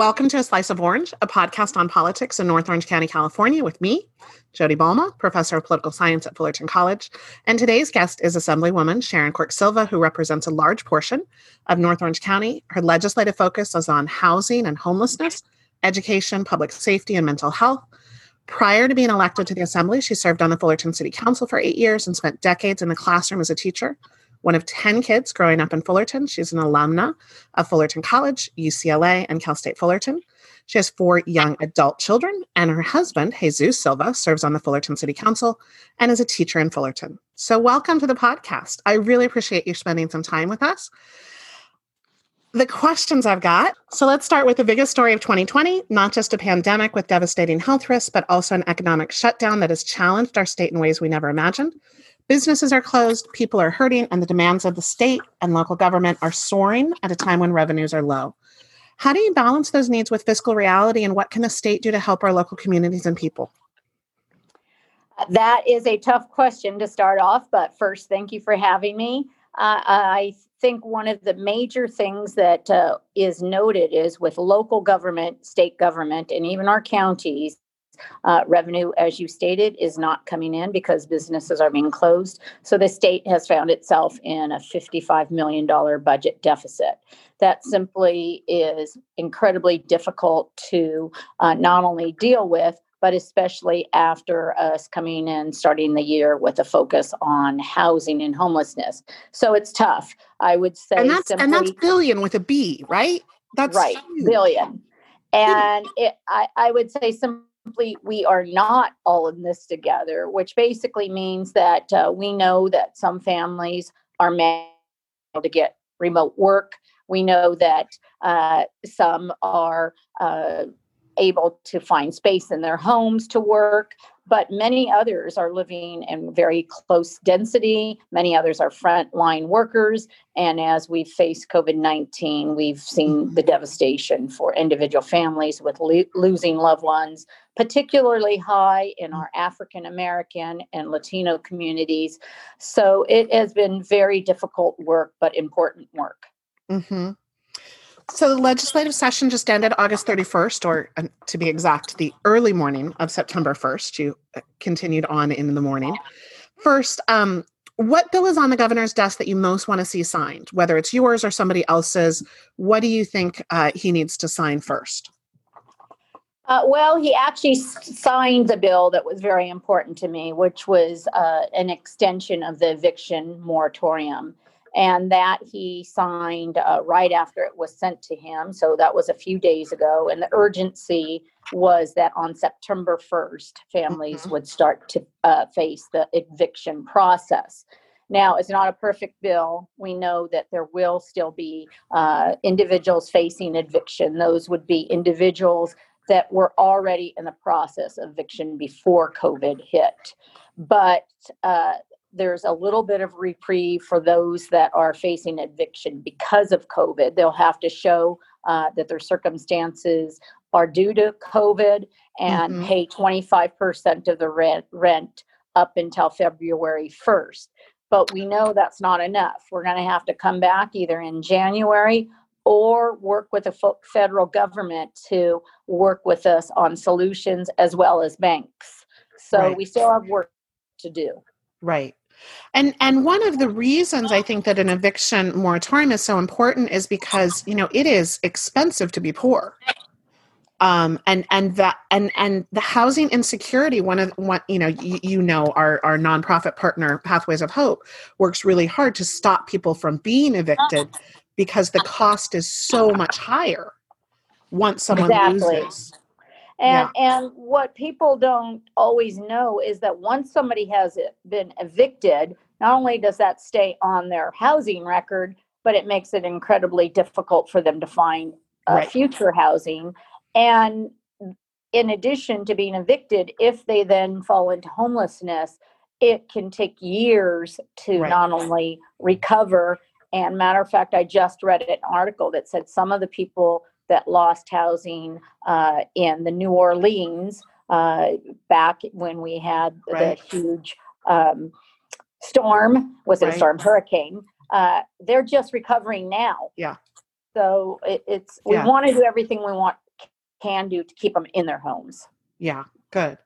Welcome to A Slice of Orange, a podcast on politics in North Orange County, California, with me, Jodi Balma, professor of political science at Fullerton College. And today's guest is Assemblywoman Sharon Quirk Silva, who represents a large portion of North Orange County. Her legislative focus is on housing and homelessness, education, public safety, and mental health. Prior to being elected to the Assembly, she served on the Fullerton City Council for eight years and spent decades in the classroom as a teacher one of 10 kids growing up in Fullerton. She's an alumna of Fullerton College, UCLA, and Cal State Fullerton. She has four young adult children, and her husband, Jesus Silva, serves on the Fullerton City Council and is a teacher in Fullerton. So, welcome to the podcast. I really appreciate you spending some time with us. The questions I've got. So, let's start with the biggest story of 2020 not just a pandemic with devastating health risks, but also an economic shutdown that has challenged our state in ways we never imagined. Businesses are closed, people are hurting, and the demands of the state and local government are soaring at a time when revenues are low. How do you balance those needs with fiscal reality, and what can the state do to help our local communities and people? That is a tough question to start off, but first, thank you for having me. Uh, I think one of the major things that uh, is noted is with local government, state government, and even our counties, uh, revenue, as you stated, is not coming in because businesses are being closed. So the state has found itself in a $55 million budget deficit. That simply is incredibly difficult to uh, not only deal with, but especially after us coming in starting the year with a focus on housing and homelessness. So it's tough. I would say And that's simply, and that's billion with a B, right? That's right, huge. billion. And it, I, I would say some we are not all in this together, which basically means that uh, we know that some families are able to get remote work. We know that uh, some are uh, able to find space in their homes to work but many others are living in very close density. Many others are frontline workers. And as we face COVID 19, we've seen mm-hmm. the devastation for individual families with lo- losing loved ones, particularly high in our African American and Latino communities. So it has been very difficult work, but important work. Mm-hmm. So the legislative session just ended August 31st, or uh, to be exact, the early morning of September 1st. You uh, continued on in the morning. First, um, what bill is on the governor's desk that you most want to see signed, whether it's yours or somebody else's? What do you think uh, he needs to sign first? Uh, well, he actually signed a bill that was very important to me, which was uh, an extension of the eviction moratorium and that he signed uh, right after it was sent to him. So that was a few days ago. And the urgency was that on September 1st, families mm-hmm. would start to uh, face the eviction process. Now, it's not a perfect bill. We know that there will still be uh, individuals facing eviction. Those would be individuals that were already in the process of eviction before COVID hit. But uh, there's a little bit of reprieve for those that are facing eviction because of COVID. They'll have to show uh, that their circumstances are due to COVID and mm-hmm. pay 25% of the rent, rent up until February 1st. But we know that's not enough. We're going to have to come back either in January or work with the federal government to work with us on solutions as well as banks. So right. we still have work to do. Right. And and one of the reasons I think that an eviction moratorium is so important is because you know it is expensive to be poor. Um, and and that and and the housing insecurity one of what you know you, you know our our nonprofit partner pathways of hope works really hard to stop people from being evicted because the cost is so much higher once someone exactly. loses and yeah. and what people don't always know is that once somebody has been evicted, not only does that stay on their housing record, but it makes it incredibly difficult for them to find uh, right. future housing. And in addition to being evicted, if they then fall into homelessness, it can take years to right. not only recover. And matter of fact, I just read an article that said some of the people that lost housing uh, in the New Orleans uh, back when we had right. the huge um, storm. Was it right. a storm? Hurricane. Uh, they're just recovering now. Yeah. So it, it's we yeah. want to do everything we want can do to keep them in their homes. Yeah, good.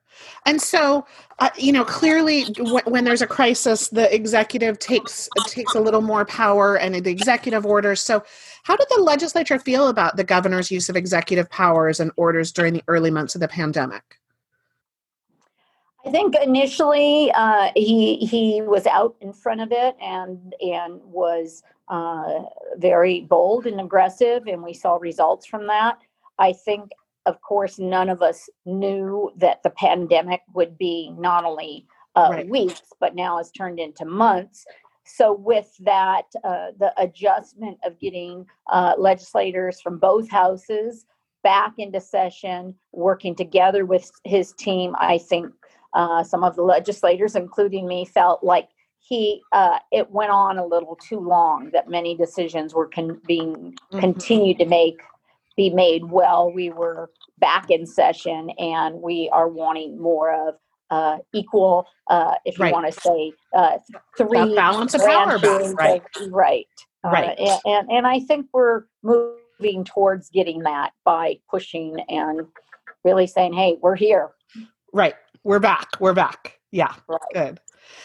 And so, uh, you know, clearly, w- when there's a crisis, the executive takes takes a little more power and the executive orders. So, how did the legislature feel about the governor's use of executive powers and orders during the early months of the pandemic? I think initially uh, he he was out in front of it and and was uh, very bold and aggressive, and we saw results from that. I think of course, none of us knew that the pandemic would be not only uh, right. weeks, but now has turned into months. So, with that, uh, the adjustment of getting uh, legislators from both houses back into session, working together with his team, I think uh, some of the legislators, including me, felt like he uh, it went on a little too long. That many decisions were con- being mm-hmm. continued to make be made while we were back in session and we are wanting more of uh, equal, uh, if you right. want to say, uh, three that balance of power. Right. right. Uh, right. And, and, and I think we're moving towards getting that by pushing and really saying, hey, we're here. Right. We're back. We're back. Yeah. Right. Good.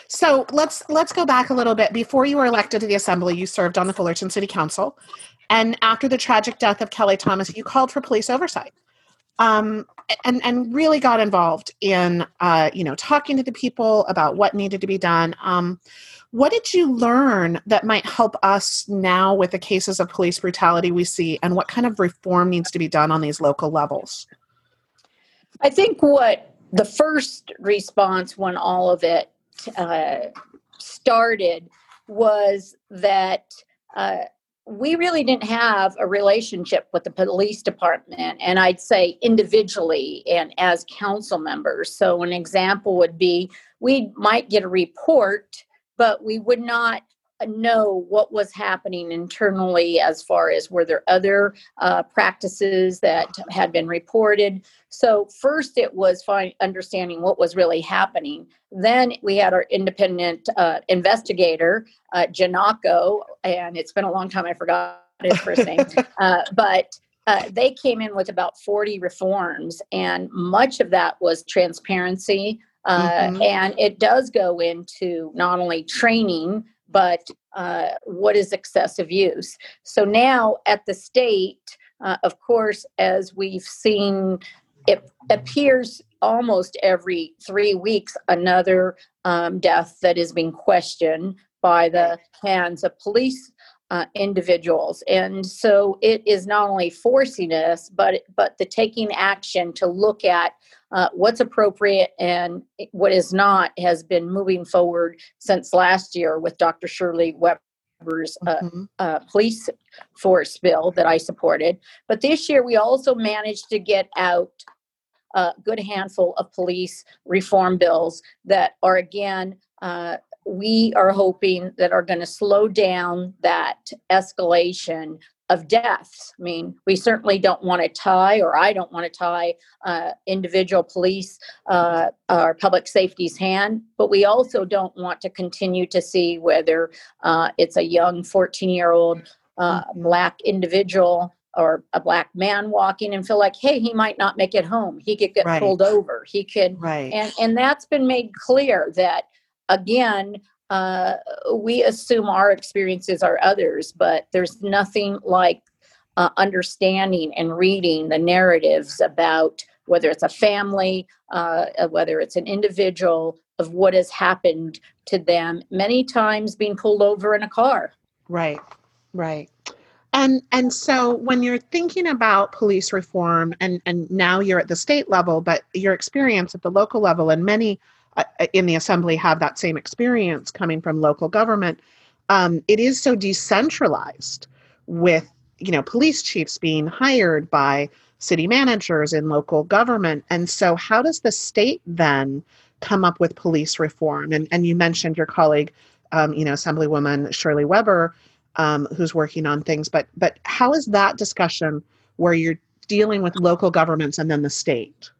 So let's let's go back a little bit. Before you were elected to the assembly, you served on the Fullerton City Council, and after the tragic death of Kelly Thomas, you called for police oversight. Um, and and really got involved in uh, you know talking to the people about what needed to be done. Um, what did you learn that might help us now with the cases of police brutality we see, and what kind of reform needs to be done on these local levels? I think what the first response when all of it uh, started was that uh, we really didn't have a relationship with the police department and i'd say individually and as council members. So an example would be we might get a report but we would not know what was happening internally as far as were there other uh, practices that had been reported. So first it was fine understanding what was really happening. Then we had our independent uh, investigator, uh, Gennaco, and it's been a long time I forgot his first name, uh, but. Uh, they came in with about 40 reforms, and much of that was transparency. Uh, mm-hmm. And it does go into not only training but uh, what is excessive use? So now at the state, uh, of course, as we've seen, it appears almost every three weeks another um, death that is being questioned by the hands of police uh, individuals and so it is not only forcing us but but the taking action to look at uh, what's appropriate and what is not has been moving forward since last year with dr shirley weber's uh, mm-hmm. uh, police force bill that i supported but this year we also managed to get out a good handful of police reform bills that are again uh, we are hoping that are going to slow down that escalation of deaths. I mean, we certainly don't want to tie, or I don't want to tie uh, individual police uh, or public safety's hand, but we also don't want to continue to see whether uh, it's a young 14 year old uh, black individual or a black man walking and feel like hey he might not make it home he could get right. pulled over he could right and and that's been made clear that again, uh, we assume our experiences are others, but there's nothing like uh, understanding and reading the narratives about whether it's a family, uh, whether it's an individual, of what has happened to them, many times being pulled over in a car. Right, right. And and so when you're thinking about police reform and and now you're at the state level, but your experience at the local level and many in the assembly have that same experience coming from local government. Um, it is so decentralized with you know police chiefs being hired by city managers in local government and so how does the state then come up with police reform and, and you mentioned your colleague um, you know assemblywoman shirley weber um, who's working on things but but how is that discussion where you're dealing with local governments and then the state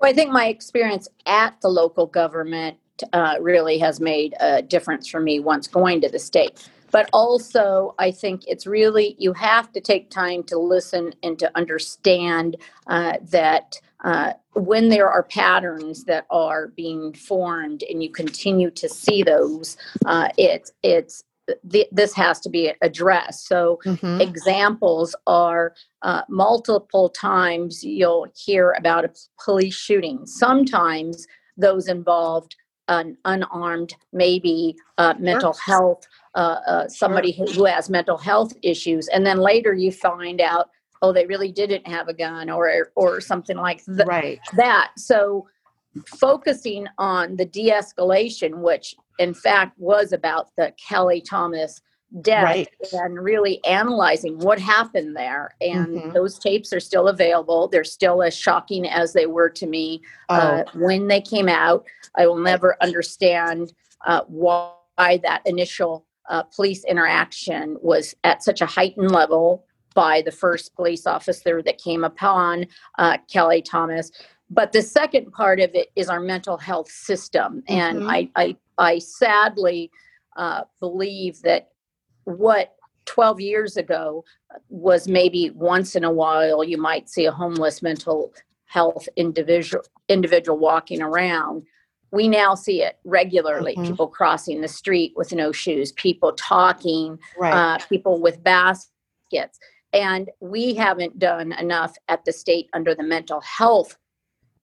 well, I think my experience at the local government uh, really has made a difference for me once going to the state. but also I think it's really you have to take time to listen and to understand uh, that uh, when there are patterns that are being formed and you continue to see those, uh, it's it's th- this has to be addressed. So mm-hmm. examples are uh, multiple times you'll hear about a police shooting. Sometimes those involved an unarmed, maybe uh, mental sure. health, uh, uh, somebody sure. who has mental health issues, and then later you find out, oh, they really didn't have a gun, or or something like th- right. that. So focusing on the de-escalation, which in fact was about the Kelly Thomas death right. and really analyzing what happened there. And mm-hmm. those tapes are still available. They're still as shocking as they were to me uh, oh. uh, when they came out. I will never understand uh, why that initial uh, police interaction was at such a heightened level by the first police officer that came upon uh, Kelly Thomas. But the second part of it is our mental health system. And mm-hmm. I, I, I sadly uh, believe that what 12 years ago was maybe once in a while you might see a homeless mental health individual individual walking around we now see it regularly mm-hmm. people crossing the street with no shoes people talking right. uh, people with baskets and we haven't done enough at the state under the mental health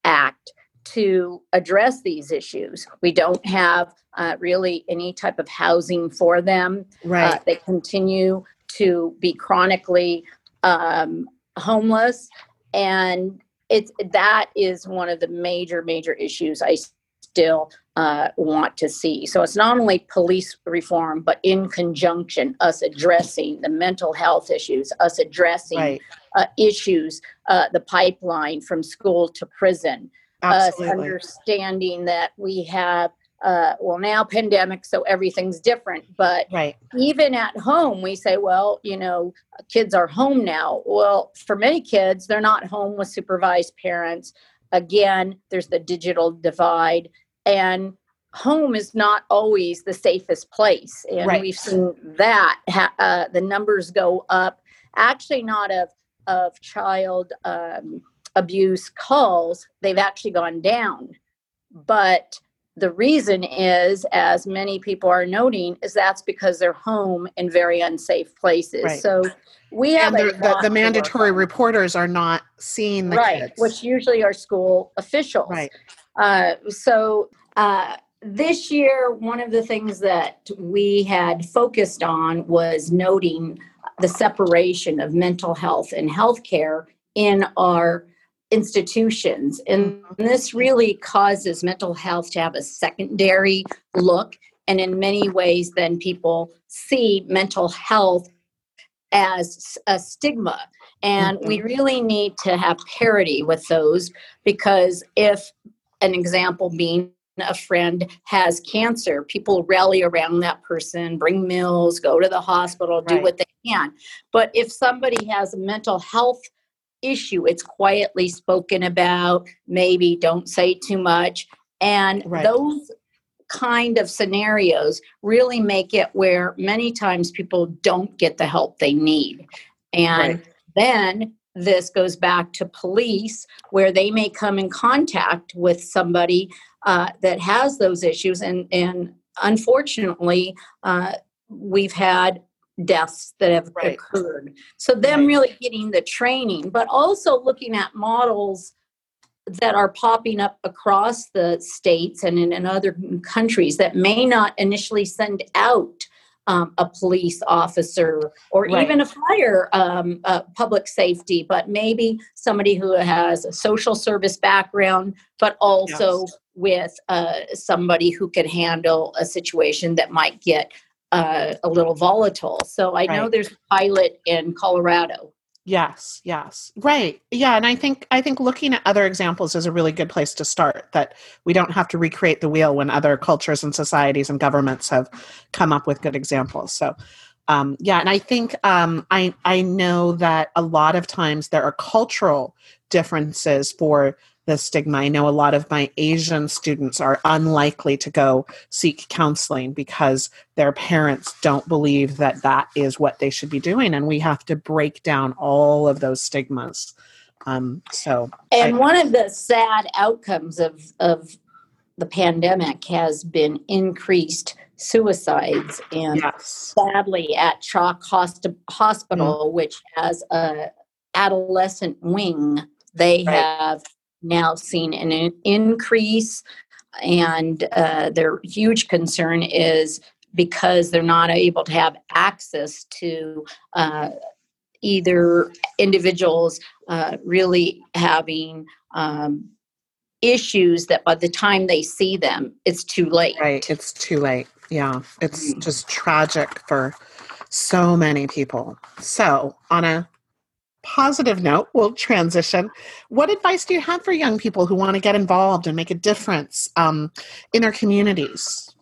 act to address these issues. We don't have uh, really any type of housing for them. Right. Uh, they continue to be chronically um, homeless, and it's that is one of the major major issues I still uh, want to see. So it's not only police reform, but in conjunction, us addressing the mental health issues, us addressing right. uh, issues, uh, the pipeline from school to prison, Absolutely. us understanding that we have uh, well now pandemic so everything's different but right. even at home we say well you know kids are home now well for many kids they're not home with supervised parents again there's the digital divide and home is not always the safest place and right. we've seen that uh, the numbers go up actually not of of child um, abuse calls, they've actually gone down. But the reason is, as many people are noting, is that's because they're home in very unsafe places. Right. So we have and the, the mandatory reporters are not seeing the right, kids. which usually are school officials. Right. Uh, so uh, this year, one of the things that we had focused on was noting the separation of mental health and healthcare in our institutions. And mm-hmm. this really causes mental health to have a secondary look. And in many ways, then people see mental health as a stigma. And mm-hmm. we really need to have parity with those because if an example being a friend has cancer, people rally around that person, bring meals, go to the hospital, do right. what they can. But if somebody has a mental health issue. It's quietly spoken about, maybe don't say too much. And right. those kind of scenarios really make it where many times people don't get the help they need. And right. then this goes back to police, where they may come in contact with somebody uh, that has those issues. And, and unfortunately, uh, we've had deaths that have right. occurred. So them right. really getting the training, but also looking at models that are popping up across the states and in, in other countries that may not initially send out um, a police officer or right. even a fire um, uh, public safety, but maybe somebody who has a social service background, but also yes. with uh, somebody who could handle a situation that might get uh, a little volatile. So I know there's a pilot in Colorado. Yes, yes. Right. Yeah, and I think I think looking at other examples is a really good place to start that we don't have to recreate the wheel when other cultures and societies and governments have come up with good examples. So um, yeah, and I think um, I I know that a lot of times there are cultural differences for the stigma. I know a lot of my Asian students are unlikely to go seek counseling because their parents don't believe that that is what they should be doing. And we have to break down all of those stigmas. Um, so, and I, one of the sad outcomes of, of the pandemic has been increased suicides and yes. sadly at CHOC Host- hospital mm-hmm. which has a adolescent wing they right. have now seen an increase and uh, their huge concern is because they're not able to have access to uh, either individuals uh, really having um, issues that by the time they see them, it's too late. Right, it's too late. Yeah, it's mm-hmm. just tragic for so many people. So, on a positive note, we'll transition. What advice do you have for young people who want to get involved and make a difference um, in their communities?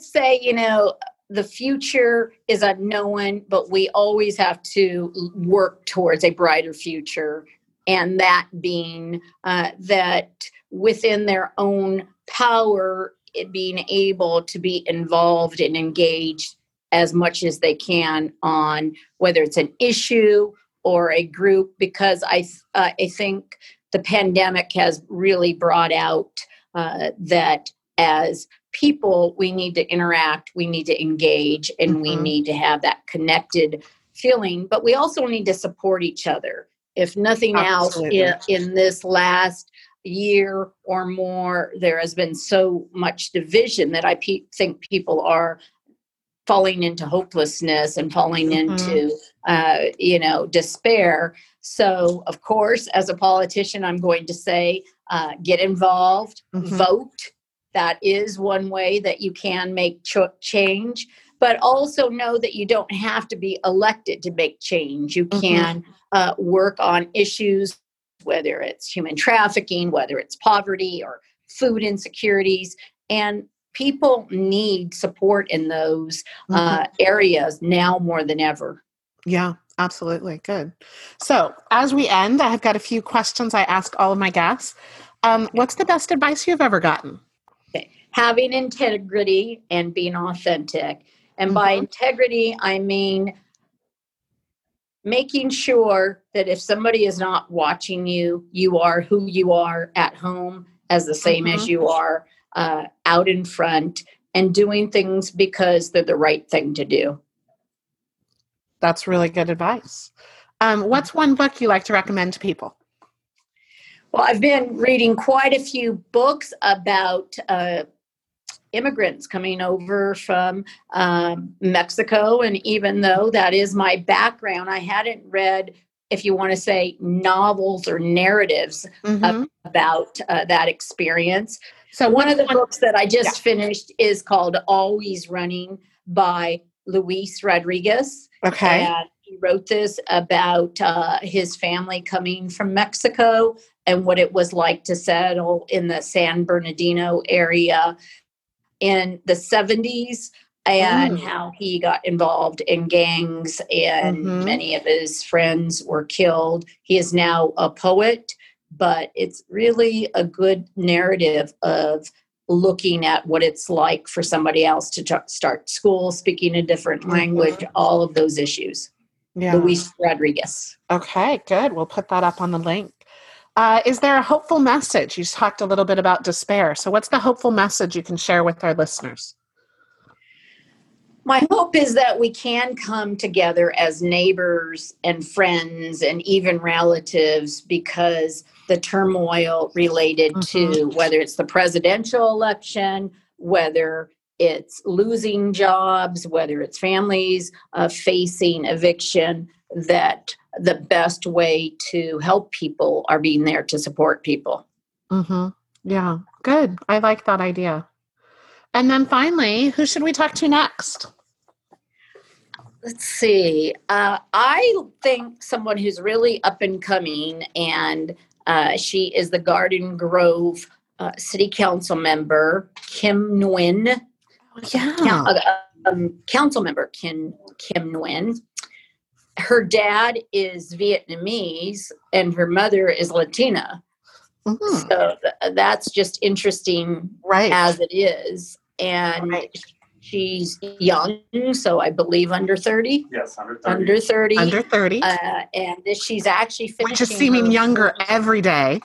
Say, you know, the future is unknown, but we always have to work towards a brighter future. And that being uh, that within their own power, being able to be involved and engaged as much as they can on whether it's an issue or a group, because I uh, I think the pandemic has really brought out uh, that as people we need to interact, we need to engage, and mm-hmm. we need to have that connected feeling. But we also need to support each other. If nothing Absolutely. else, in, in this last year or more, there has been so much division that I pe- think people are falling into hopelessness and falling mm-hmm. into, uh, you know, despair. So, of course, as a politician, I'm going to say uh, get involved, mm-hmm. vote. That is one way that you can make ch- change. But also know that you don't have to be elected to make change. You mm-hmm. can uh, work on issues whether it's human trafficking, whether it's poverty or food insecurities. And people need support in those uh, mm-hmm. uh, areas now more than ever. Yeah, absolutely. Good. So, as we end, I've got a few questions I ask all of my guests. Um, what's the best advice you've ever gotten? Okay. Having integrity and being authentic. And mm-hmm. by integrity, I mean making sure that if somebody is not watching you, you are who you are at home as the same mm-hmm. as you are uh, out in front and doing things because they're the right thing to do. That's really good advice. Um, what's one book you like to recommend to people? Well, I've been reading quite a few books about uh, immigrants coming over from um, Mexico. And even though that is my background, I hadn't read, if you want to say, novels or narratives mm-hmm. about uh, that experience. So, one of the one, books that I just yeah. finished is called Always Running by Luis Rodriguez. Okay. And he wrote this about uh, his family coming from Mexico and what it was like to settle in the San Bernardino area in the 70s and mm. how he got involved in gangs and mm-hmm. many of his friends were killed. He is now a poet, but it's really a good narrative of looking at what it's like for somebody else to t- start school, speaking a different mm-hmm. language, all of those issues. Yeah. Luis Rodriguez. Okay, good. We'll put that up on the link. Uh, is there a hopeful message? You talked a little bit about despair. So, what's the hopeful message you can share with our listeners? My hope is that we can come together as neighbors and friends and even relatives because the turmoil related mm-hmm. to whether it's the presidential election, whether it's losing jobs, whether it's families uh, facing eviction, that the best way to help people are being there to support people. Mm-hmm. Yeah, good. I like that idea. And then finally, who should we talk to next? Let's see. Uh, I think someone who's really up and coming, and uh, she is the Garden Grove uh, City Council member, Kim Nguyen. Yeah. Uh, um, council member Kim, Kim Nguyen her dad is Vietnamese and her mother is Latina. Mm-hmm. So th- that's just interesting, right? As it is, and right. She's young, so I believe under thirty. Yes, under thirty. Under thirty. Under thirty. Uh, and she's actually finishing. Which is seeming younger every day.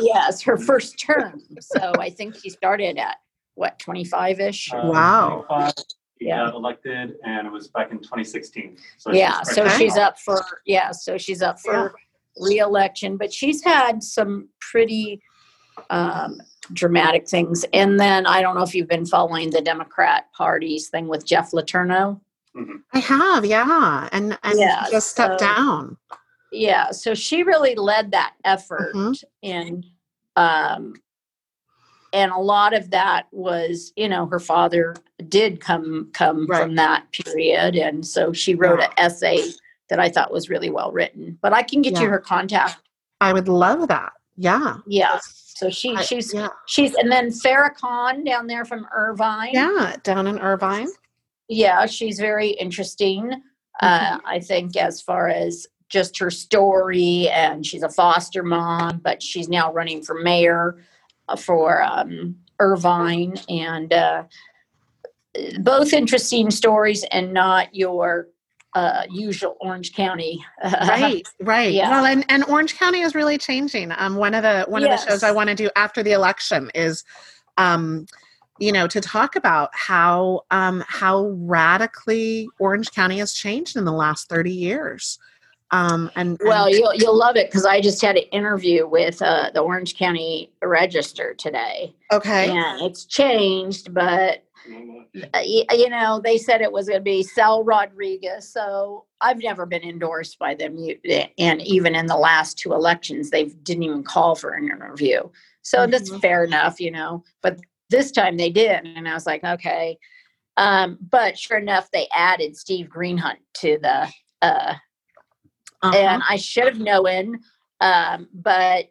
Yes, her first term. so I think she started at what twenty five ish. Uh, wow. 25 yeah. elected, and it was back in 2016. So yeah, so she's up for yeah, so she's up for yeah. re-election, but she's had some pretty um, dramatic things. And then I don't know if you've been following the Democrat Party's thing with Jeff Letourneau. Mm-hmm. I have, yeah, and and yeah, just stepped so, down. Yeah, so she really led that effort mm-hmm. in um, and a lot of that was you know her father did come come right. from that period and so she wrote yeah. an essay that i thought was really well written but i can get yeah. you her contact i would love that yeah yeah so she I, she's yeah. she's and then Farrah Khan down there from Irvine. Yeah, down in Irvine. Yeah, she's very interesting. Uh, mm-hmm. Uh, I think as far as just her story, and she's a foster mom, but she's now running for mayor for um, Irvine, and uh, both interesting stories and not your uh, usual Orange County. right, right. Yeah. Well, and, and Orange County is really changing. Um, one of the one yes. of the shows I want to do after the election is, um, you know, to talk about how um, how radically Orange County has changed in the last thirty years. Um, and, and, well, you'll you'll love it because I just had an interview with uh, the Orange County Register today. Okay, and it's changed, but uh, you know they said it was going to be Sal Rodriguez. So I've never been endorsed by them, and even in the last two elections, they didn't even call for an interview. So mm-hmm. that's fair enough, you know. But this time they did, and I was like, okay. Um, but sure enough, they added Steve Greenhut to the uh, uh-huh. and I should have known, um, but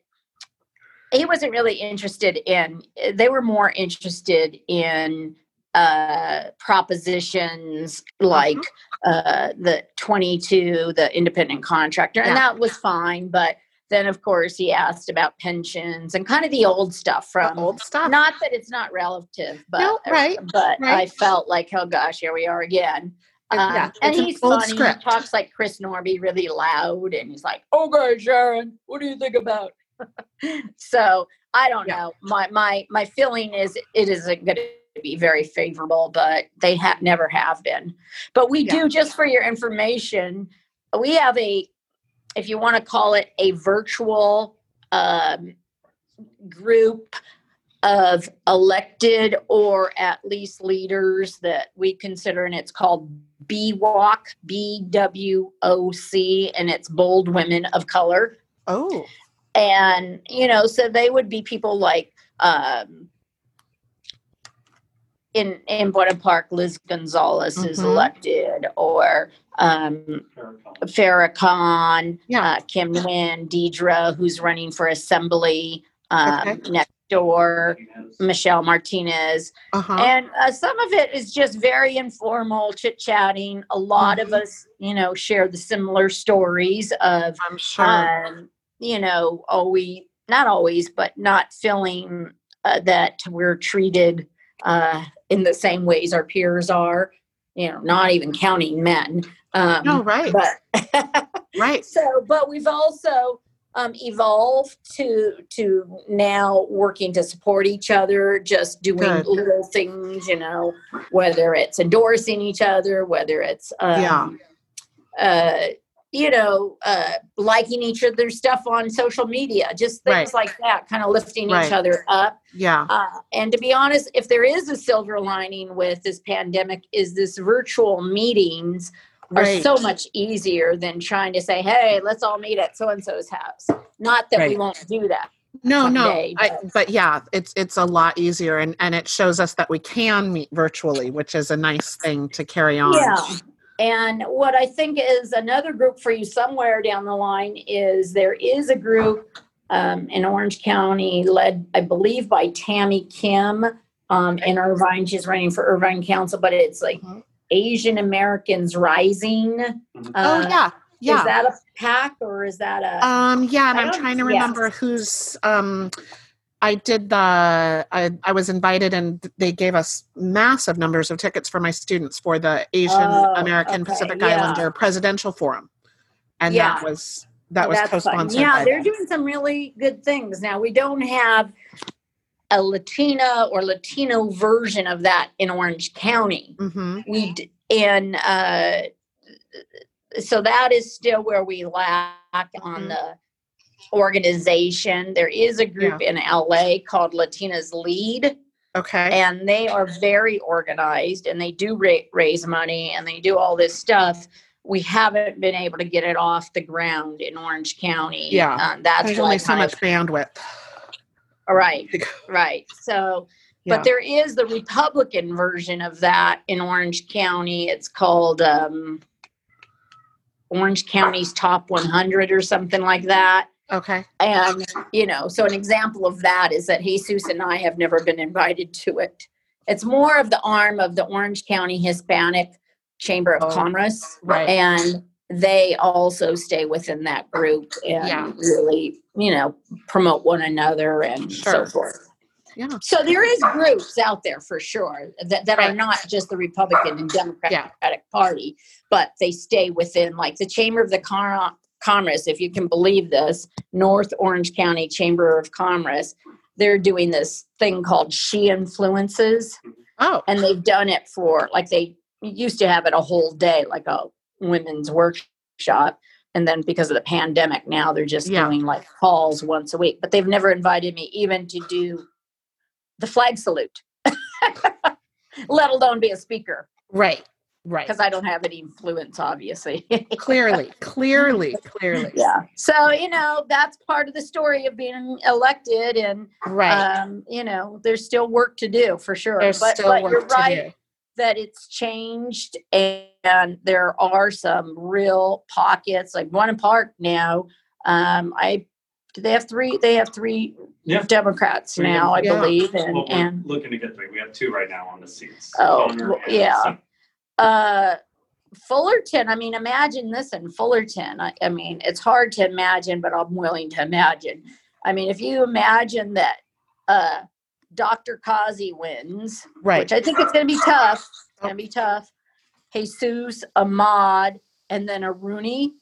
he wasn't really interested in. They were more interested in uh, propositions like uh-huh. uh, the 22, the independent contractor, and that was fine. But then, of course, he asked about pensions and kind of the old stuff from the old stuff. Not that it's not relative, but no, right, but right. I felt like, oh gosh, here we are again. Um, yeah, and he's funny. Script. He talks like Chris Norby, really loud, and he's like, "Okay, Sharon, what do you think about?" so I don't yeah. know. My my my feeling is it isn't going to be very favorable, but they have never have been. But we yeah. do, just for your information, we have a, if you want to call it a virtual um, group of elected or at least leaders that we consider, and it's called BWOC, B W O C, and it's Bold Women of Color. Oh. And, you know, so they would be people like um, in in Buena Park, Liz Gonzalez mm-hmm. is elected, or um, Farrah Khan, yeah. uh, Kim Nguyen, Deidre, who's running for assembly um, okay. next door, Michelle Martinez. Uh-huh. And uh, some of it is just very informal, chit chatting. A lot mm-hmm. of us, you know, share the similar stories of, I'm sure. Um, you know, always, not always, but not feeling uh, that we're treated uh, in the same ways our peers are, you know, not even counting men. Um, no, right. But, right. So, but we've also, um, evolve to to now working to support each other, just doing Good. little things, you know, whether it's endorsing each other, whether it's um, yeah. Uh, you know, uh, liking each other's stuff on social media, just things right. like that, kind of lifting right. each other up. Yeah. Uh, and to be honest, if there is a silver lining with this pandemic, is this virtual meetings are so much easier than trying to say, "Hey, let's all meet at so and so's house." Not that right. we won't do that. No, no, but. I, but yeah, it's it's a lot easier, and and it shows us that we can meet virtually, which is a nice thing to carry on. Yeah. And what I think is another group for you somewhere down the line is there is a group um, in Orange County led, I believe, by Tammy Kim um, in Irvine. She's running for Irvine Council, but it's like mm-hmm. Asian Americans Rising. Mm-hmm. Uh, oh yeah, Yeah. Is that a pack or is that a? Um, yeah, and I I'm trying to yeah. remember who's. Um, I did the. I, I was invited, and they gave us massive numbers of tickets for my students for the Asian Oh, American okay, Pacific yeah. Islander Presidential Forum, and Yeah. that was that was that's co-sponsored. Yeah, by they're doing some really good things. Now we don't have a Latina or Latino version of that in Orange County. Mhm. We d- and uh, so that is still where we lack on Mhm. the organization. There is a group in LA called Latinas Lead, Okay. and they are very organized and they do ra- raise money and they do all this stuff. We haven't been able to get it off the ground in Orange County. Yeah. Um, that's There's only so much of- bandwidth. right, right. So, Yeah. but there is the Republican version of that in Orange County. It's called um, Orange County's Top 100 or something like that. Okay. And, you know, so an example of that is that Jesus and I have never been invited to it. It's more of the arm of the Orange County Hispanic Chamber of Oh, Commerce. right. And they also stay within that group and Yeah. really, you know, promote one another and Sure. so forth. Yeah. So there is groups out there for sure that, that are not just the Republican and Democratic Yeah. Party, but they stay within like the Chamber of the Com- Commerce, if you can believe this, North Orange County Chamber of Commerce. They're doing this thing called She Influences, Oh. and they've done it for like they used to have it a whole day, like a women's workshop. And then because of the pandemic, now they're just Yeah. doing like calls once a week. But they've never invited me even to do the flag salute, let alone be a speaker Right. Right. because I don't have any influence, obviously. Clearly. Clearly. Clearly. yeah. So, you know, that's part of the story of being elected. And, Right. um, you know, there's still work to do for sure. There's but still but work you're to right do. that it's changed and there are some real pockets, like Buena Park now. Um, I do they have three? They have three Yeah. Democrats Three now, I Yeah. believe, and Well, we're and looking to get three. We have two right now on the seats. Oh, well, and yeah. Uh fullerton i mean imagine this in fullerton. I, I mean it's hard to imagine but i'm willing to imagine. I mean if you imagine that uh dr kazi wins Right. which i think it's going to be tough it's going to be tough. Jesus ahmad and then a rooney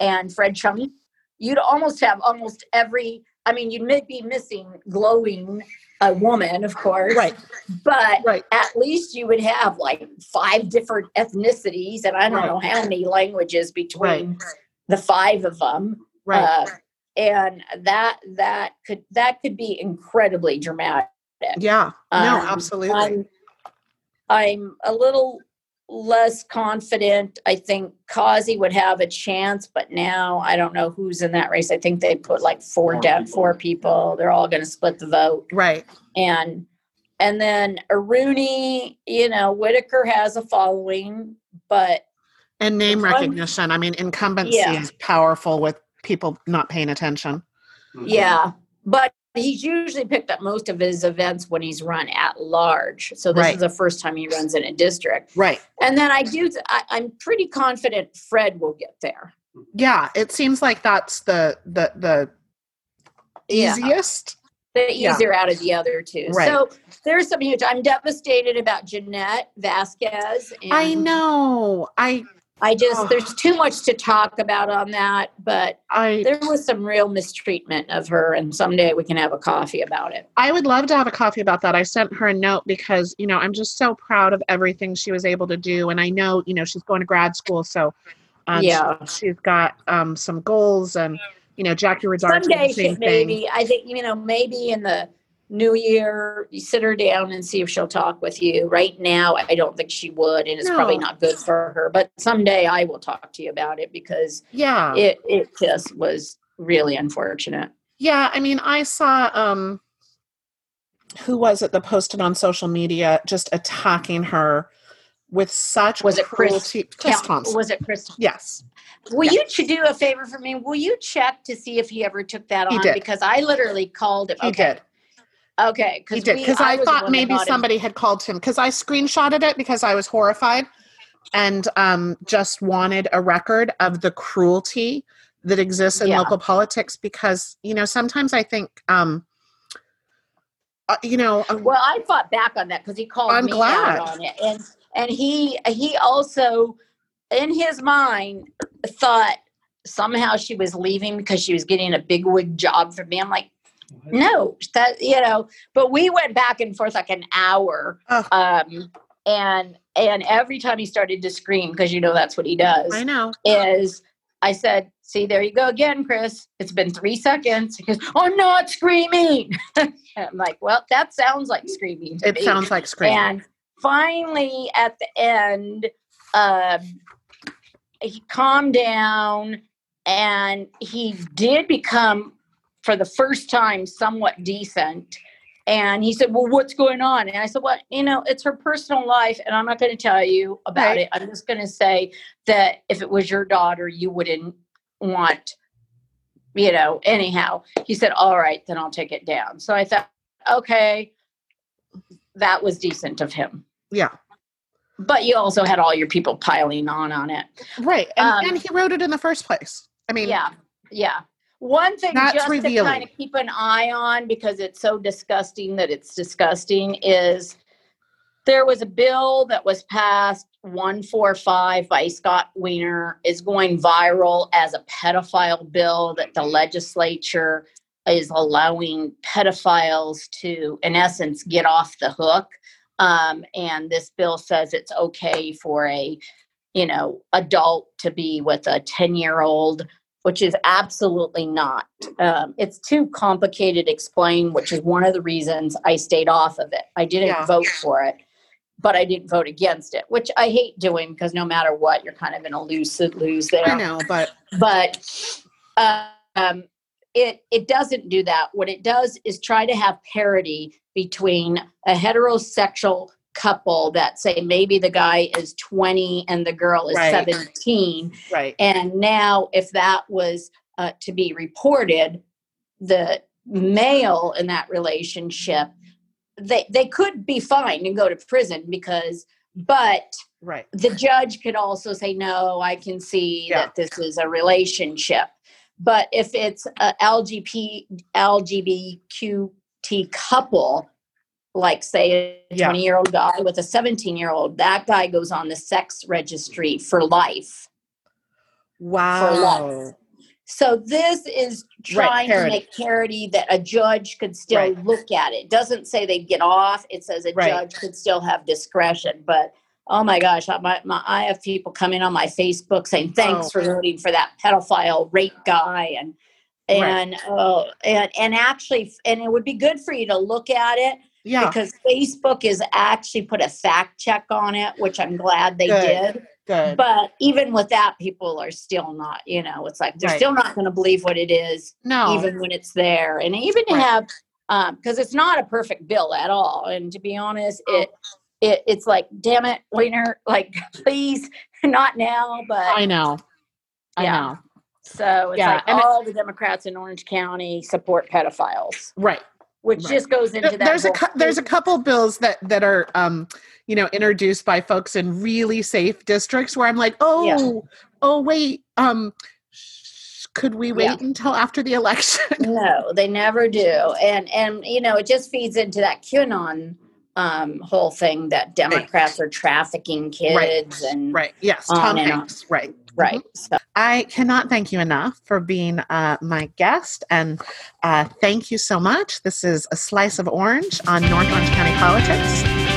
and fred jung. You'd almost have almost every i mean you'd be missing glowing a woman of course Right. but Right. at least you would have like five different ethnicities and i don't Right. know how many languages between Right. the five of them Right. uh, and that that could that could be incredibly dramatic yeah. No, um, absolutely. i'm i'm a little less confident i think kazi would have a chance but now i don't know who's in that race i think they put like four Four de- people. four people they're all going to split the vote right. and and then Rooney, you know, Whitaker has a following, but And name recognition. I mean, incumbency Yeah. is powerful with people not paying attention. Mhm. yeah, but he's usually picked up most of his events when he's run at large. So this Right. is the first time he runs in a district. Right. And then I do, I, I'm pretty confident Fred will get there. Yeah. It seems like that's the the the Yeah. easiest. The Yeah. easier out of the other two. Right. So there's some huge. I'm devastated about Jeanette Vasquez. And I know. I I just Oh. there's too much to talk about on that, but I there was some real mistreatment of her and someday we can have a coffee about it I would love to have a coffee about that. I sent her a note because, you know, I'm just so proud of everything she was able to do. And I know, you know, she's going to grad school. So, um, she- Yeah. she's got um, some goals. And, you know, Jackie Redard someday the she, maybe i think you know maybe in the new year you sit her down and see if she'll talk with you right now i don't think she would and it's probably not good for her but someday i will talk to you about it because Yeah. it it just was really unfortunate Yeah, I mean, I saw um who was it that posted on social media just attacking her with such Was it Chris cruelty. Chris Count- Thompson. was it chris yes. will Yeah. you do a favor for me will you check to see if he ever took that He on did. because i literally called him He okay did. Okay He did because I, the thought maybe got him- somebody had called him because I screenshotted it because I was horrified. and um, just wanted a record of the cruelty that exists in Yeah. local politics because you know sometimes I think um, uh, you know uh, Well, I fought back on that because he called I'm me glad. out on it, and and he he also, in his mind, thought somehow she was leaving because she was getting a big wig job for me. I'm like, no, that you know. But we went back and forth like an hour, Ugh. um, and and every time he started to scream because you know that's what he does I know is I said, see, there you go again, Chris. It's been three seconds. He goes, I'm not screaming. I'm like, well, that sounds like screaming to it me. sounds like screaming. And finally, at the end, um, he calmed down and he did become, for the first time, somewhat decent. And he said, Well, what's going on? And I said, Well, you know, it's her personal life, and I'm not going to tell you about Right. it. I'm just going to say that if it was your daughter, you wouldn't want, you know, anyhow. He said, All right, then I'll take it down. So I thought, Okay, that was decent of him yeah, but you also had all your people piling on on it. right. And, Um, and he wrote it in the first place. I mean, yeah, yeah. One thing That's just to kind of keep an eye on because it's so disgusting that it's disgusting is there was a bill that was passed 145 by Scott Wiener is going viral as a pedophile bill that the legislature is allowing pedophiles to in essence get off the hook. Um, and this bill says it's okay for a you know adult to be with a 10 year old which is absolutely not um, it's too complicated to explain which is one of the reasons i stayed off of it i didn't Yeah. vote for it but i didn't vote against it which i hate doing because no matter what you're kind of in a lose lose there I know, but but um, it it doesn't do that. What it does is try to have parity between a heterosexual couple that say maybe the guy is 20 and the girl is Right. 17 right. and now if that was uh, to be reported the male in that relationship they they could be fined and go to prison because but Right. the judge could also say no i can see Yeah. that this is a relationship but if it's a lgp lgbqt couple like say a 20 year old guy with a 17 year old that guy goes on the sex registry for life Wow. so this is trying to make parity that a judge could still Right. look at it. Doesn't say they get off. It says a Right. judge could still have discretion. But oh my gosh, I, my, my, I have people coming on my Facebook saying thanks Oh. for voting for that pedophile rape guy and Right. and oh and and actually and it would be good for you to look at it Yeah. because Facebook is actually put a fact check on it, which I'm glad they Good. did Good. but even with that people are still not you know it's like they're Right. still not going to believe what it is no. even when it's there and even to Right. have um because it's not a perfect bill at all and to be honest No. it it it's like damn it Wiener like please not now but I know. I Yeah. know. so it's Yeah, like and it- all the democrats in orange county support pedophiles Right. Which Right. just goes into that there's a whole cou- there's a couple bills that that are um you know introduced by folks in really safe districts where I'm like oh oh wait um sh- could we wait Yeah. until after the election no they never do and and you know it just feeds into that qanon um whole thing that democrats are trafficking Right. kids and right yes On Tom and on. Hanks right right so I cannot thank you enough for being uh, my guest, and uh, thank you so much. This is a slice of orange on North Orange County politics.